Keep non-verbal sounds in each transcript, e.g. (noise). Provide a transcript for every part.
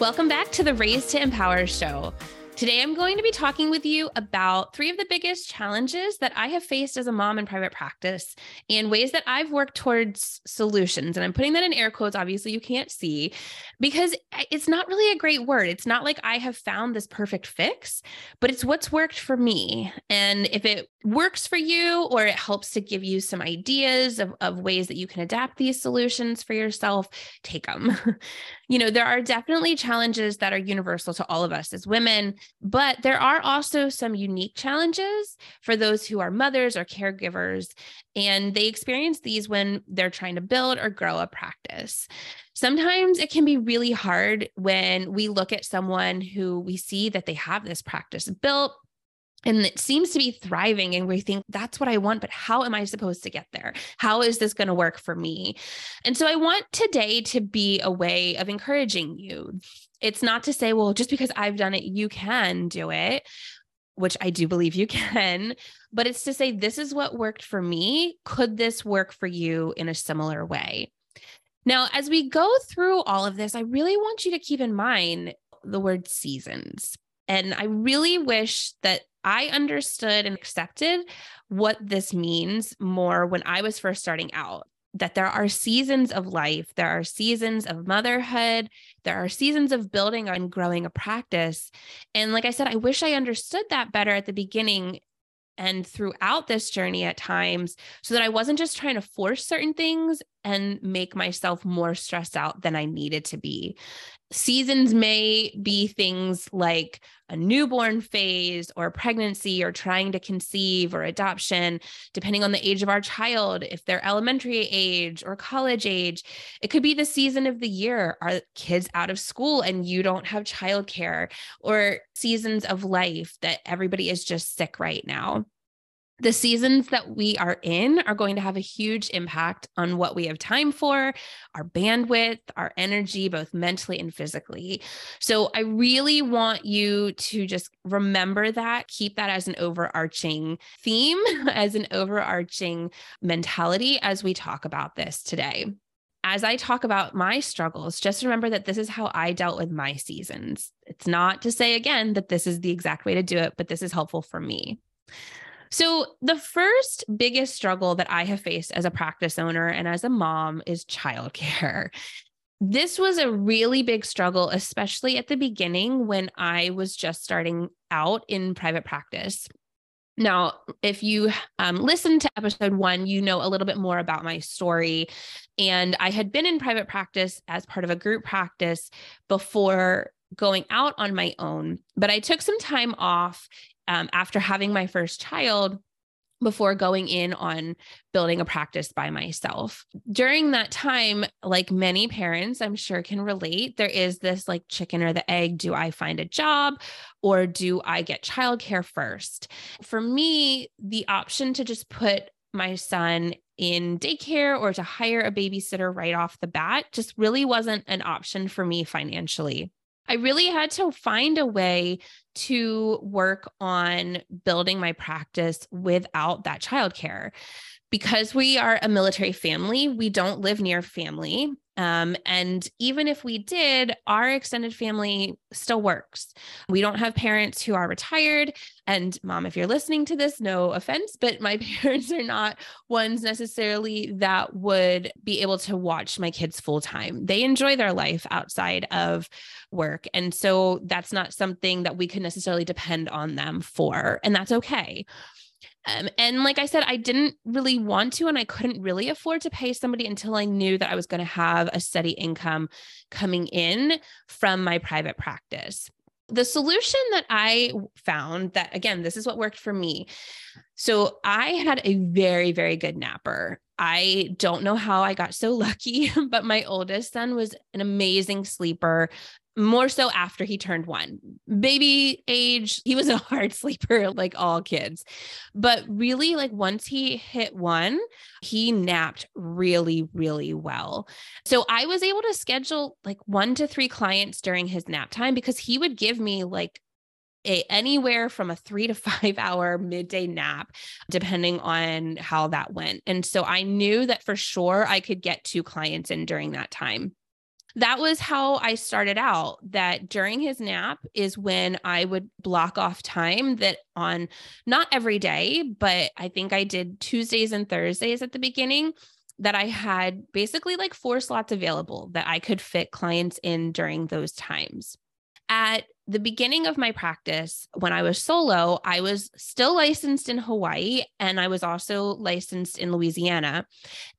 Welcome back to the Raised to Empower show. Today, I'm going to be talking with you about three of the biggest challenges that I have faced as a mom in private practice and ways that I've worked towards solutions. And I'm putting that in air quotes, obviously, you can't see because it's not really a great word. It's not like I have found this perfect fix, but it's what's worked for me. And if it works for you or it helps to give you some ideas of, of ways that you can adapt these solutions for yourself, take them. (laughs) you know, there are definitely challenges that are universal to all of us as women, but there are also some unique challenges for those who are mothers or caregivers. And they experience these when they're trying to build or grow a practice. Sometimes it can be really hard when we look at someone who we see that they have this practice built and it seems to be thriving and we think that's what i want but how am i supposed to get there how is this going to work for me and so i want today to be a way of encouraging you it's not to say well just because i've done it you can do it which i do believe you (laughs) can but it's to say this is what worked for me. Could this work for you in a similar way? Now as we go through all of this i really want you to keep in mind the word seasons. And I really wish that I understood and accepted what this means more when I was first starting out. That there are seasons of life, there are seasons of motherhood, there are seasons of building and growing a practice. And like I said, I wish I understood that better at the beginning and throughout this journey at times so that I wasn't just trying to force certain things and make myself more stressed out than I needed to be. Seasons may be things like a newborn phase or pregnancy or trying to conceive or adoption, depending on the age of our child, if they're elementary age or college age. It could be the season of the year. Are kids out of school and you don't have childcare or seasons of life that everybody is just sick right now? The seasons that we are in are going to have a huge impact on what we have time for, our bandwidth, our energy, both mentally and physically. So, I really want you to just remember that, keep that as an overarching theme, (laughs) as an overarching mentality as we talk about this today. As I talk about my struggles, just remember that this is how I dealt with my seasons. It's not to say again that this is the exact way to do it, but this is helpful for me. So, the first biggest struggle that I have faced as a practice owner and as a mom is childcare. (laughs) This was a really big struggle, especially at the beginning when I was just starting out in private practice. Now, if you um, listen to episode one, you know a little bit more about my story. And I had been in private practice as part of a group practice before going out on my own, but I took some time off um, after having my first child before going in on building a practice by myself. During that time, like many parents, I'm sure can relate, there is this like chicken or the egg. Do I find a job or do I get childcare first? For me, the option to just put my son in daycare or to hire a babysitter right off the bat just really wasn't an option for me financially. I really had to find a way to work on building my practice without that childcare. Because we are a military family, we don't live near family. Um, and even if we did, our extended family still works. We don't have parents who are retired. And mom, if you're listening to this, no offense, but my (laughs) parents are not ones necessarily that would be able to watch my kids full time. They enjoy their life outside of work. And so that's not something that we could necessarily depend on them for. And that's okay. Um, and like I said, I didn't really want to, and I couldn't really afford to pay somebody until I knew that I was going to have a steady income coming in from my private practice. The solution that I found that, again, this is what worked for me. So I had a very, very good napper. I don't know how I got so lucky, (laughs) but my oldest son was an amazing sleeper more so after he turned one. Baby age, he was a (laughs) hard sleeper like all kids. But really, like once he hit one, he napped really, really well. So I was able to schedule like one to three clients during his nap time because he would give me like a, anywhere from a three to (laughs) five hour midday nap, depending on how that went. And so I knew that for sure I could get two clients in during that time that was how I started out. That during his nap is when I would block off time that on not every day, but I think I did Tuesdays and Thursdays at the beginning that I had basically like four slots available that I could fit clients in during those times. At the beginning of my practice, when I was solo, I was still licensed in Hawaii and I was also licensed in Louisiana.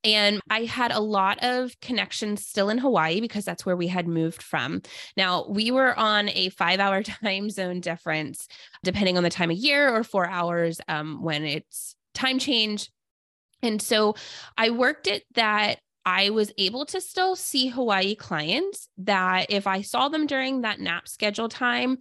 And I had a lot of connections still in Hawaii because that's where we had moved from. Now, we were on a five hour (laughs) time zone difference, depending on the time of year, or four hours um, when it's time change. And so I worked it that I was able to still see Hawaii clients that if I saw them during that nap schedule time,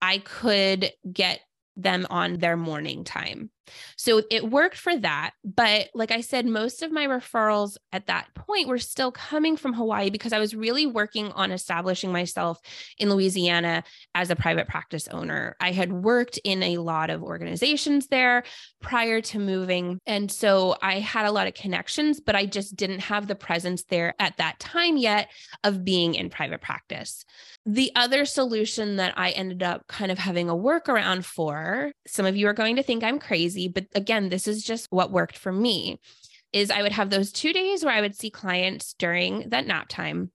I could get them on their morning time. So it worked for that. But like I said, most of my referrals at that point were still coming from Hawaii because I was really working on establishing myself in Louisiana as a private practice owner. I had worked in a lot of organizations there prior to moving. And so I had a lot of connections, but I just didn't have the presence there at that time yet of being in private practice. The other solution that I ended up kind of having a workaround for, some of you are going to think I'm crazy but again, this is just what worked for me. Is I would have those two days where I would see clients during that nap time.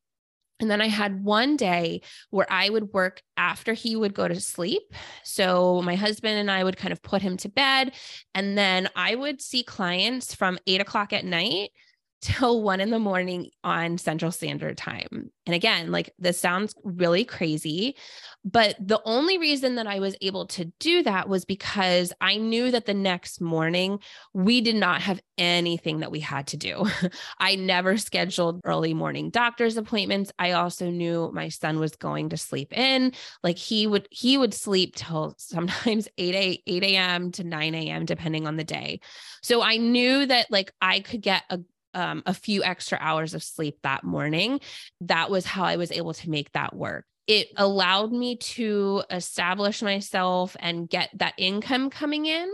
And then I had one day where I would work after he would go to sleep. So my husband and I would kind of put him to bed. And then I would see clients from eight o'clock at night till one in the morning on Central Standard Time. And again, like this sounds really crazy, but the only reason that I was able to do that was because I knew that the next morning we did not have anything that we had to do. (laughs) I never scheduled early morning doctor's appointments. I also knew my son was going to sleep in. Like he would he would sleep till sometimes (laughs) 8 a 8 a.m. to 9 a.m. depending on the day. So I knew that like I could get a um, a few extra hours of sleep that morning. That was how I was able to make that work. It allowed me to establish myself and get that income coming in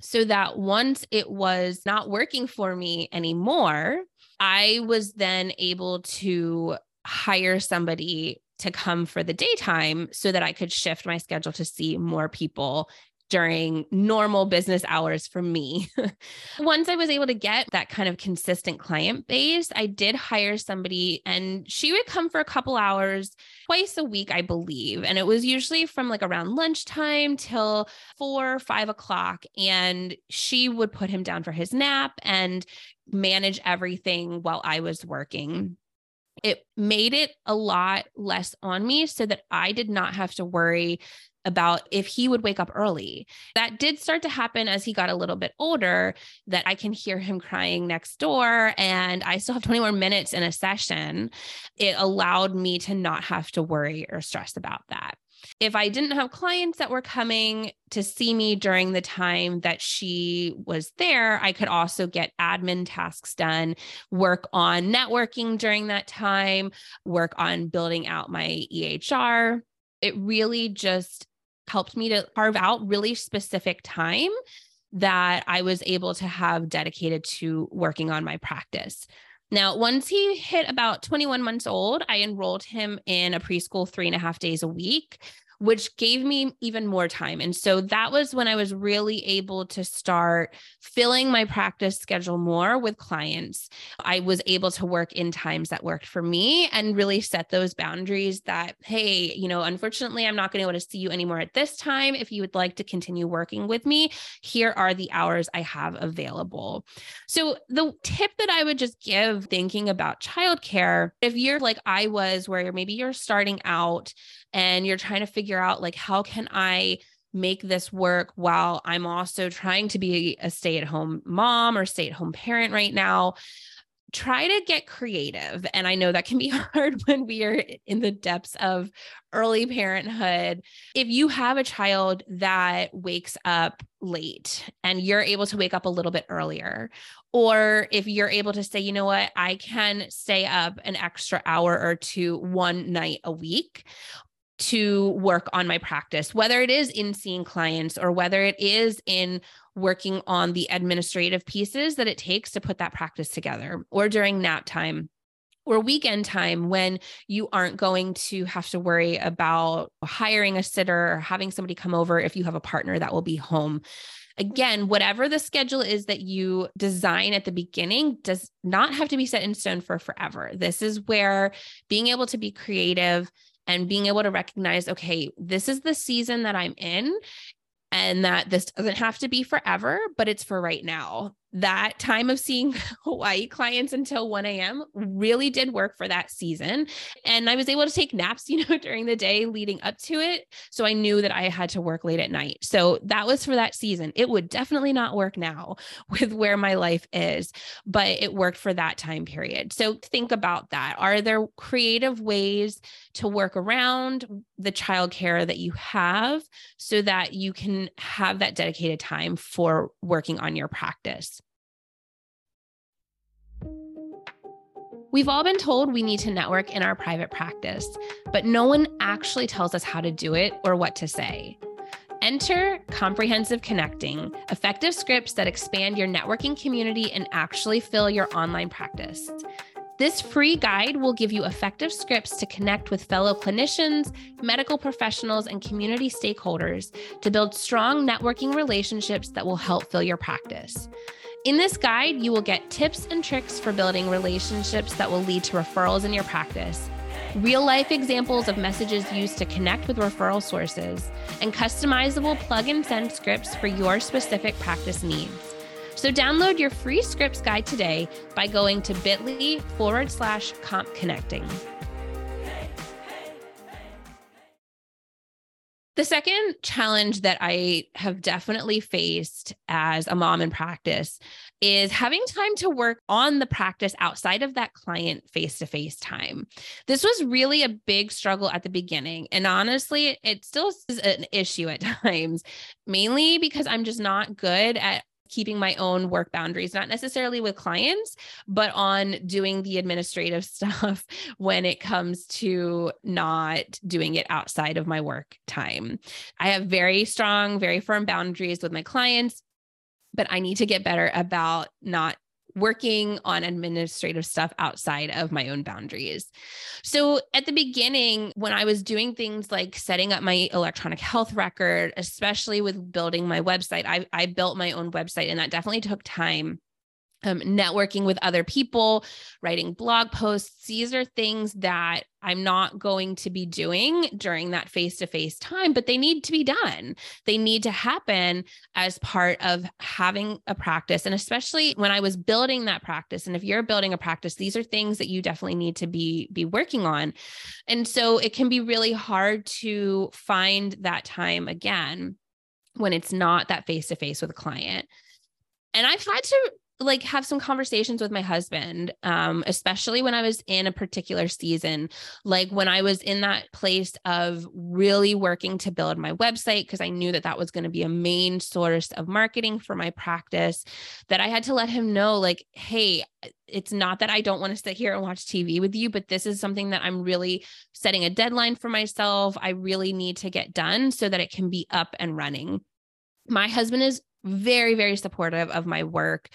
so that once it was not working for me anymore, I was then able to hire somebody to come for the daytime so that I could shift my schedule to see more people during normal business hours for me. (laughs) Once I was able to get that kind of consistent client base, I did hire somebody and she would come for a couple hours twice a week, I believe. And it was usually from like around lunchtime till four, five o'clock. And she would put him down for his nap and manage everything while I was working it made it a lot less on me so that I did not have to worry about if he would wake up early. That did start to happen as he got a little bit older, that I can hear him crying next door and I still have 20 more minutes in a session. It allowed me to not have to worry or stress about that. If I didn't have clients that were coming to see me during the time that she was there, I could also get admin tasks done, work on networking during that time, work on building out my EHR. It really just helped me to carve out really specific time that I was able to have dedicated to working on my practice. Now, once he hit about 21 months old, I enrolled him in a preschool three and a half days a week which gave me even more time. And so that was when I was really able to start filling my practice schedule more with clients. I was able to work in times that worked for me and really set those boundaries that, hey, you know, unfortunately, I'm not going to be able to see you anymore at this time. If you would like to continue working with me, here are the hours I have available. So the tip that I would just give thinking about childcare, if you're like I was, where maybe you're starting out and you're trying to figure figure out like how can I make this work while I'm also trying to be a stay-at-home mom or stay-at-home parent right now try to get creative. And I know that can be (laughs) hard when we are in the depths of early parenthood. If you have a child that wakes up late and you're able to wake up a little bit earlier, or if you're able to say, you know what, I can stay up an extra hour or two one night a week, to work on my practice, whether it is in seeing clients or whether it is in working on the administrative pieces that it takes to put that practice together, or during nap time or weekend time when you aren't going to have to worry about hiring a sitter or having somebody come over if you have a partner that will be home. Again, whatever the schedule is that you design at the beginning does not have to be set in stone for forever. This is where being able to be creative and being able to recognize, okay, this is the season that I'm in and that this doesn't have to be forever, but it's for right now that time of seeing (laughs) Hawaii clients until 1 a.m. really did work for that season. And I was able to take naps, (laughs) you know, during the day leading up to it. So I knew that I had to work late at night. So that was for that season. It would definitely not work now (laughs) with where my life is, but it worked for that time period. So think about that. Are there creative ways to work around the childcare that you have so that you can have that dedicated time for working on your practice? We've all been told we need to network in our private practice, but no one actually tells us how to do it or what to say. Enter Comprehensive Connecting, effective scripts that expand your networking community and actually fill your online practice. This free guide will give you effective scripts to connect with fellow clinicians, medical professionals, and community stakeholders to build strong networking relationships that will help fill your practice. In this guide, you will get tips and tricks for building relationships that will lead to referrals in your practice, real life examples of messages used to connect with referral sources, and customizable plug and send scripts for your specific practice needs. So download your free scripts guide today by going to bit.ly forward slash comp connecting. The second challenge that I have definitely faced as a mom in practice is having time to work on the practice outside of that client face to face time. This was really a big struggle at the beginning. And honestly, it still is an issue at (laughs) times, mainly because I'm just not good at keeping my own work boundaries, not necessarily with clients, but on doing the administrative (laughs) stuff when it comes to not doing it outside of my work time. I have very strong, very firm boundaries with my clients, but I need to get better about not working on administrative stuff outside of my own boundaries. So at the beginning, when I was doing things like setting up my electronic health record, especially with building my website, I, I built my own website and that definitely took time um, networking with other people, writing blog posts. These are things that I'm not going to be doing during that face to face time, but they need to be done. They need to happen as part of having a practice. And especially when I was building that practice, and if you're building a practice, these are things that you definitely need to be, be working on. And so it can be really hard to find that time again when it's not that face to face with a client. And I've had to like have some conversations with my husband um especially when i was in a particular season like when i was in that place of really working to build my website because i knew that that was going to be a main source of marketing for my practice that i had to let him know like hey it's not that i don't want to sit here and watch tv with you but this is something that i'm really setting a deadline for myself. I really need to get done so that it can be up and running. My husband is very very supportive of my work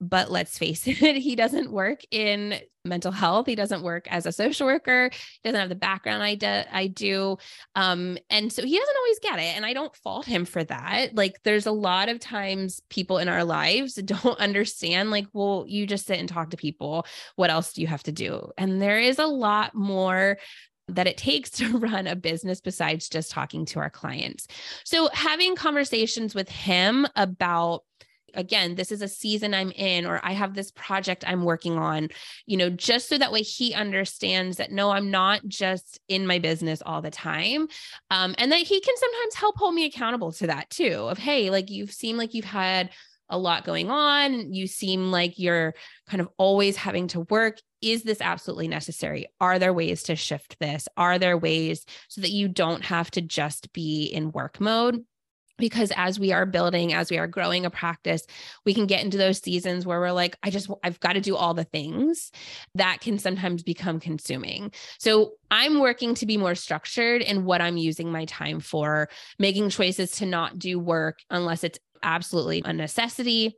but let's face (laughs) it, he doesn't work in mental health. He doesn't work as a social worker. He doesn't have the background I do. I do. Um, and so he doesn't always get it. And I don't fault him for that. Like there's a lot of times people in our lives (laughs) don't understand, like, well, you just sit and talk to people. What else do you have to do? And there is a lot more that it takes (laughs) to run a business besides just talking to our clients. So having conversations with him about again, this is a season I'm in, or I have this project I'm working on, you know, just so that way he understands that no, I'm not just in my business all the time. Um, and that he can sometimes help hold me accountable to that too of, hey, like you've seemed like you've had a lot going on. You seem like you're kind of always having to work. Is this absolutely necessary? Are there ways to shift this? Are there ways so that you don't have to just be in work mode? Because as we are building as we are growing a practice we can get into those seasons where we're like i just i've got to do all the things that can sometimes become consuming so i'm working to be more structured in what i'm using my time for making choices to not do work unless it's absolutely a necessity.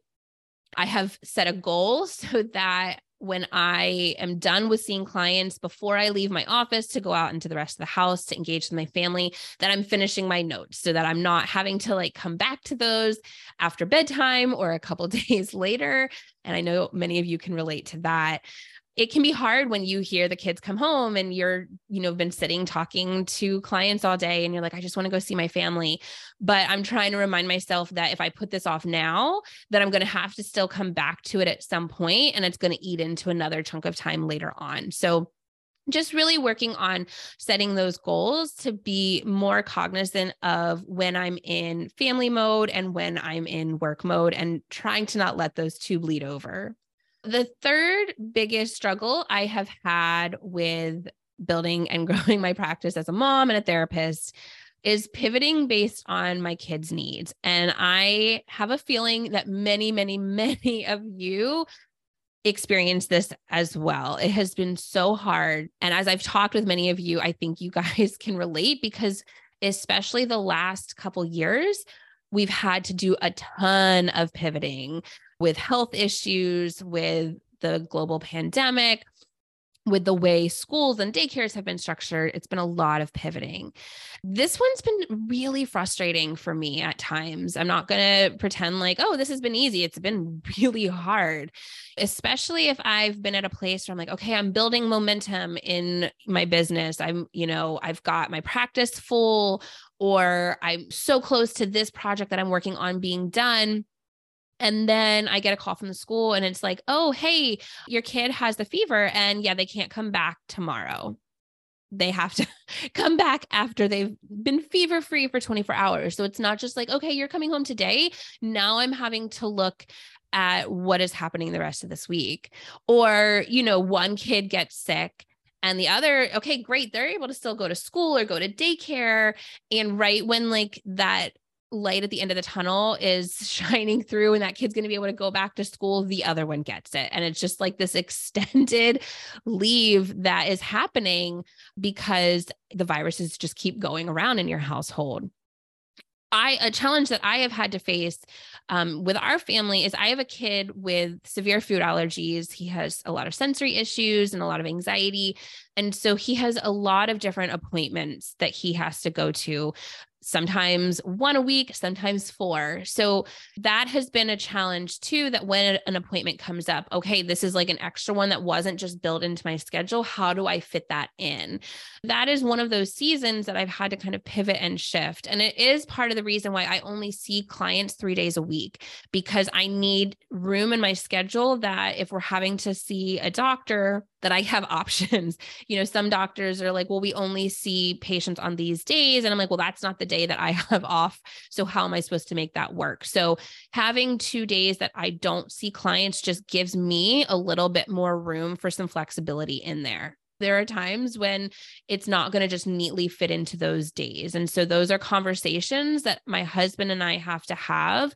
I have set a goal (laughs) so that when I am done with seeing clients before I leave my office to go out into the rest of the house to engage with my family, that I'm finishing my notes so that I'm not having to like come back to those after bedtime or a couple (laughs) days later. And I know many of you can relate to that it can be hard when you hear the kids come home and you're, you know, been sitting talking to clients all day and you're like, I just want to go see my family. But I'm trying to remind myself that if I put this off now, that I'm going to have to still come back to it at some point and it's going to eat into another chunk of time later on. So, just really working on setting those goals to be more cognizant of when I'm in family mode and when I'm in work mode and trying to not let those two bleed over. The third biggest struggle I have had with building and (laughs) growing my practice as a mom and a therapist is pivoting based on my kids' needs. And I have a feeling that many, many, (laughs) many of you experience this as well. It has been so hard. And as I've talked with many of you, I think you (laughs) guys can relate because, especially the last couple years, we've had to do a ton of pivoting with health issues, with the global pandemic, with the way schools and daycares have been structured, it's been a lot of pivoting. This one's been really frustrating for me at times. I'm not going to pretend like, oh, this has been easy. It's been (laughs) really hard, especially if I've been at a place where I'm like, okay, I'm building momentum in my business. I'm, you know, I've got my practice full, or I'm so close to this project that I'm working on being done and then I get a call from the school and it's like, oh, hey, your kid has the fever and yeah, they can't come back tomorrow. They have to (laughs) come back after they've been fever free for 24 hours. So it's not just like, okay, you're coming home today. Now I'm having to look at what is happening the rest of this week. Or, you know, one kid gets sick and the other okay great they're able to still go to school or go to daycare and right when like that light at the end of the tunnel is (laughs) shining through and that kid's going to be able to go back to school, the other one gets it. And it's just like this (laughs) extended leave that is happening because the viruses just keep going around in your household. I a challenge that I have had to face um, with our family is I have a kid with severe food allergies. He has a lot of sensory issues and a lot of anxiety, and so he has a lot of different appointments that he has to go to sometimes one a week, sometimes four. So that has been a challenge too. That when an appointment comes up, okay, this is like an extra one that wasn't just built into my schedule. How do I fit that in? That is one of those seasons that I've had to kind of pivot and shift. And it is part of the reason why I only see clients three days a week because I need room in my schedule that if we're having to see a doctor, that I have (laughs) options. You know, some doctors are like, well, we only see patients on these days. And I'm like, well, that's not the day that I (laughs) have off. So how am I supposed to make that work? So having two days that I don't see clients just gives me a little bit more room for some flexibility in there. There are times when it's not going to just neatly fit into those days. And so those are conversations that my husband and I have to have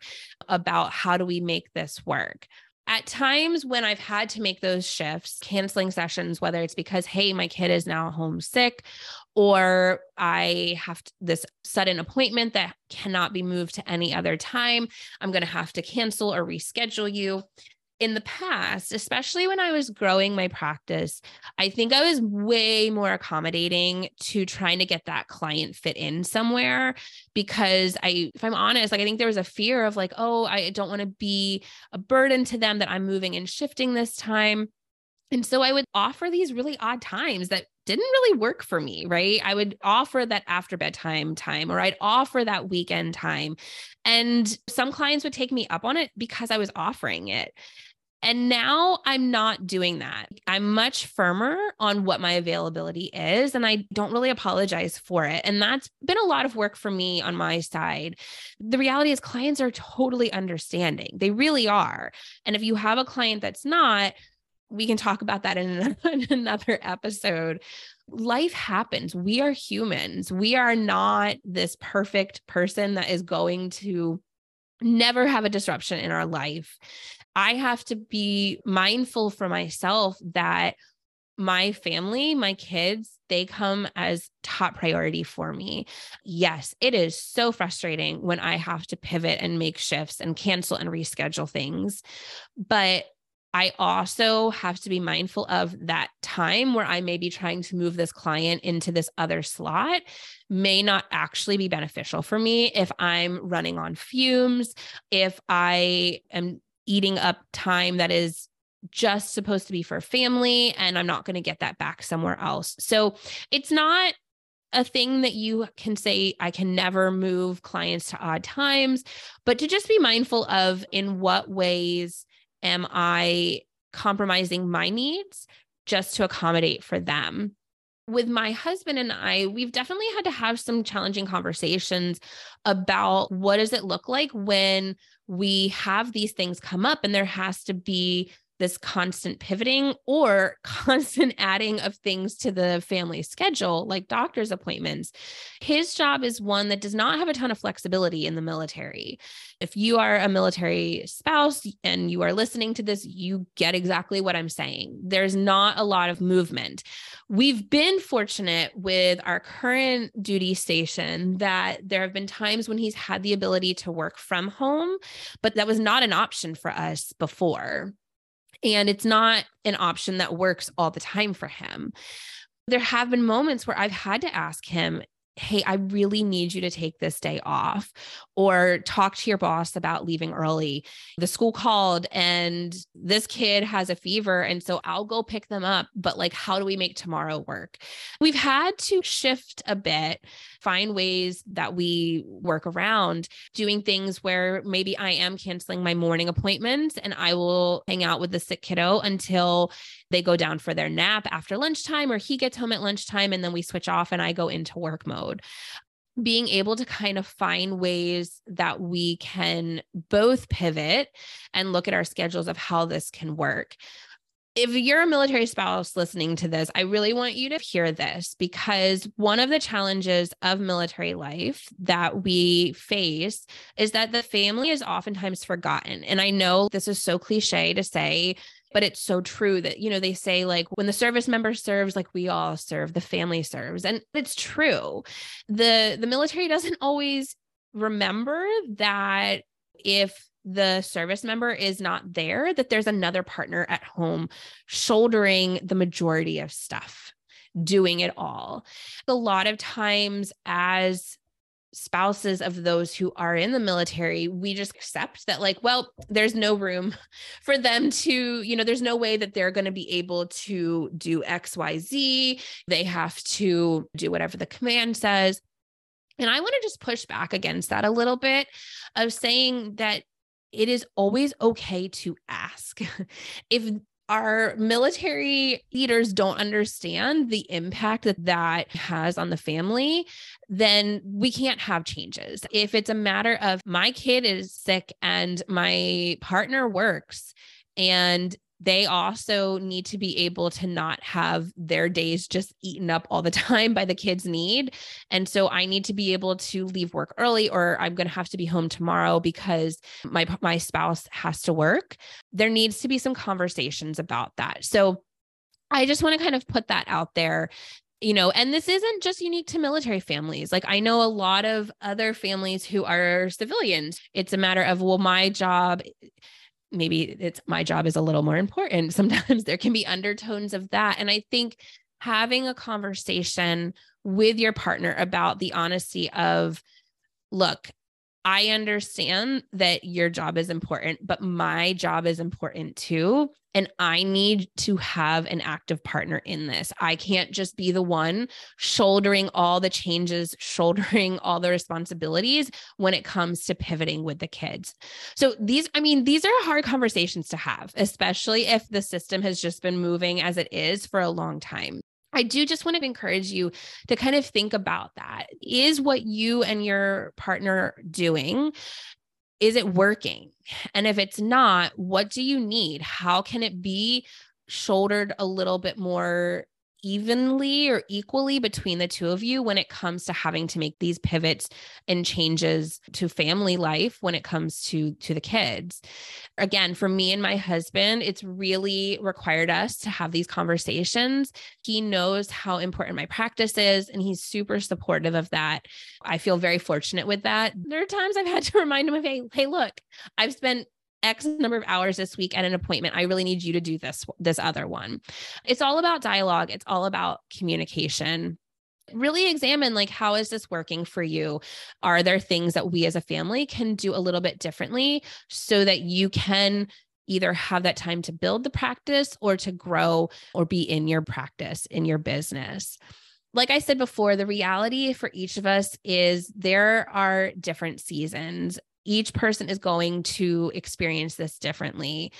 about how do we make this work at times when I've had to make those shifts, canceling sessions, whether it's because, hey, my kid is now homesick, or I have to, this sudden appointment that cannot be moved to any other time, I'm going to have to cancel or reschedule you in the past, especially when I was growing my practice, I think I was way more accommodating to trying to get that client fit in somewhere because I, if I'm honest, like I think there was a fear of like, oh, I don't want to be a burden to them that I'm moving and shifting this time. And so I would offer these really odd times that didn't really work for me, right? I would offer that after bedtime time or I'd offer that weekend time. And some clients would take me up on it because I was offering it. And now I'm not doing that. I'm much firmer on what my availability is, and I don't really apologize for it. And that's been a lot of work for me on my side. The reality is, clients are totally understanding, they really are. And if you have a client that's not, we can talk about that in, (laughs) another episode. Life happens. We are humans. We are not this perfect person that is going to never have a disruption in our life. I have to be mindful for myself that my family, my kids, they come as top priority for me. Yes, it is so frustrating when I have to pivot and make shifts and cancel and reschedule things. But I also have to be mindful of that time where I may be trying to move this client into this other slot may not actually be beneficial for me if I'm running on fumes, if I am eating up time that is just supposed to be for family and I'm not going to get that back somewhere else. So it's not a thing that you can say, I can never move clients to odd times, but to just be mindful of in what ways am I compromising my needs just to accommodate for them? With my husband and I, we've definitely had to have some challenging conversations about what does it look like when we have these things come up and there has to be this constant pivoting or (laughs) constant adding of things to the family schedule, like doctor's appointments. His job is one that does not have a ton of flexibility in the military. If you are a military spouse and you are listening to this, you get exactly what I'm saying. There's not a lot of movement. We've been fortunate with our current duty station that there have been times when he's had the ability to work from home, but that was not an option for us before. And it's not an option that works all the time for him. There have been moments where I've had to ask him, hey, I really need you to take this day off or talk to your boss about leaving early. The school called and this kid has a fever. And so I'll go pick them up. But like, how do we make tomorrow work? We've had to shift a bit, find ways that we work around doing things where maybe I am canceling my morning appointments and I will hang out with the sick kiddo until they go down for their nap after lunchtime or he gets home at lunchtime and then we switch off and I go into work mode being able to kind of find ways that we can both pivot and look at our schedules of how this can work. If you're a military spouse listening to this, I really want you to hear this because one of the challenges of military life that we face is that the family is oftentimes forgotten. And I know this is so cliche to say, but it's so true that you know they say like when the service member serves like we all serve the family serves and it's true. The the military (laughs) doesn't always remember that if the service member is not there that there's another partner at home shouldering the majority of stuff doing it all. A lot of times as spouses of those who are in the military, we just accept that, like, well, there's no room (laughs) for them to, you know, there's no way that they're going to be able to do XYZ. They have to do whatever the command says. And I want to just push back against that a little bit of saying that it is always okay to ask. (laughs) if our military leaders don't understand the impact that that has on the family, then we can't have changes. If it's a matter of my kid is sick and my partner works and they also need to be able to not have their days just eaten up all the (laughs) time by the kids' need. And so I need to be able to leave work early or I'm going to have to be home tomorrow because my my spouse has to work. There needs to be some conversations about that. So I just want to kind of put that out there you know, and this isn't just unique to military families. Like I know a lot of other families who are civilians. It's a matter of, well, my job maybe it's my job is a little more important. (laughs) Sometimes there can be undertones of that. And I think having a conversation with your partner about the honesty of, look, I understand that your job is important, but my job is important too. And I need to have an active partner in this. I can't just be the one shouldering all the changes, (laughs) shouldering all the responsibilities when it comes to pivoting with the kids. So, these, I mean, these are hard conversations to have, especially if the system has just been moving as it is for a long time. I do just want to encourage you to kind of think about that. Is what you and your partner doing is it working? And if it's not, what do you need? How can it be shouldered a little bit more evenly or equally between the two of you when it comes to having to make these pivots and changes to family life when it comes to to the kids. Again for me and my husband it's really required us to have these conversations. He knows how important my practice is and he's super supportive of that. I feel very fortunate with that. There are times i've had to (laughs) remind him of hey hey look i've spent X number of hours this week at an appointment. I really need you to do this this other one. It's all about dialogue. It's all about communication really examine like how is this working for you are there things that we as a family can do a little bit differently so that you can either have that time to build the practice or to grow or be in your practice in your business like I said before, the reality for each of us is there are different seasons each person is going to experience this differently.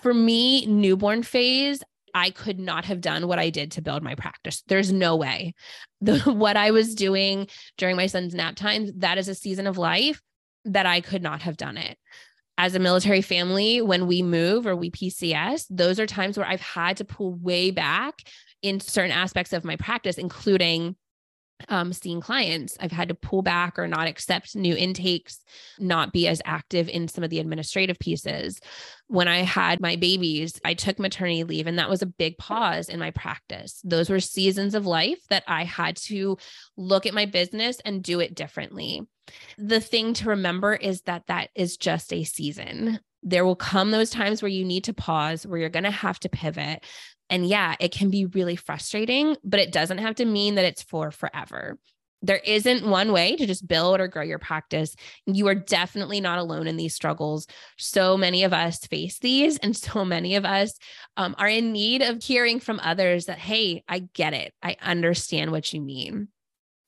For me, newborn phase, I could not have done what I did to build my practice. There's no way. (laughs) The, what I was doing during my son's nap times, that is a season of life that I could not have done it. As a military family, when we move or we PCS, those are times where I've had to pull way back in certain aspects of my practice, including um, seeing clients. I've had to pull back or not accept new intakes, not be as active in some of the administrative pieces. When I had my babies, I took maternity leave, and that was a big pause in my practice. Those were seasons of life that I had to look at my business and do it differently. The thing to remember is that that is just a season there will come those times where you need to pause, where you're going to have to pivot. And yeah, it can be really frustrating, but it doesn't have to mean that it's for forever. There isn't one way to just build or grow your practice. You are definitely not alone in these struggles. So many of us face these, and (laughs) so many of us um, are in need of hearing from others that, hey, I get it. I understand what you mean.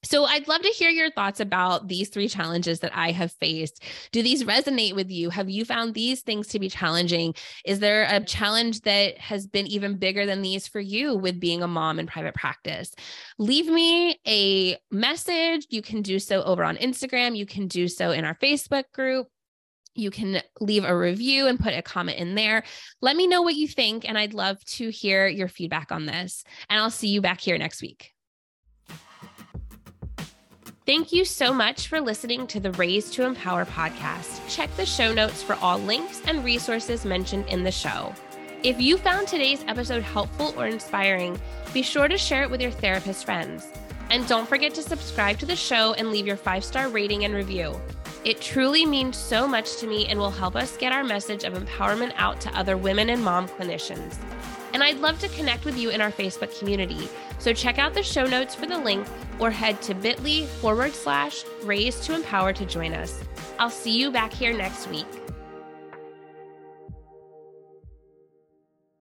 So I'd love to hear your thoughts about these three challenges that I have faced. Do these resonate with you? Have you found these things to be challenging? Is there a challenge that has been even bigger than these for you with being a mom in private practice? Leave me a message. You can do so over on Instagram. You can do so in our Facebook group. You can leave a review and put a comment in there. Let me know what you think, and I'd love to hear your feedback on this. And I'll see you back here next week. Thank you so much for listening to the Raised to Empower podcast. Check the show notes for all links and resources mentioned in the show. If you found today's episode helpful or inspiring, be sure to share it with your therapist friends. And don't forget to subscribe to the show and leave your five star rating and review. It truly means so much to me and will help us get our message of empowerment out to other women and mom clinicians. And I'd love to connect with you in our Facebook community. So check out the show notes for the link or head to bit.ly forward slash raise to empower to join us. I'll see you back here next week.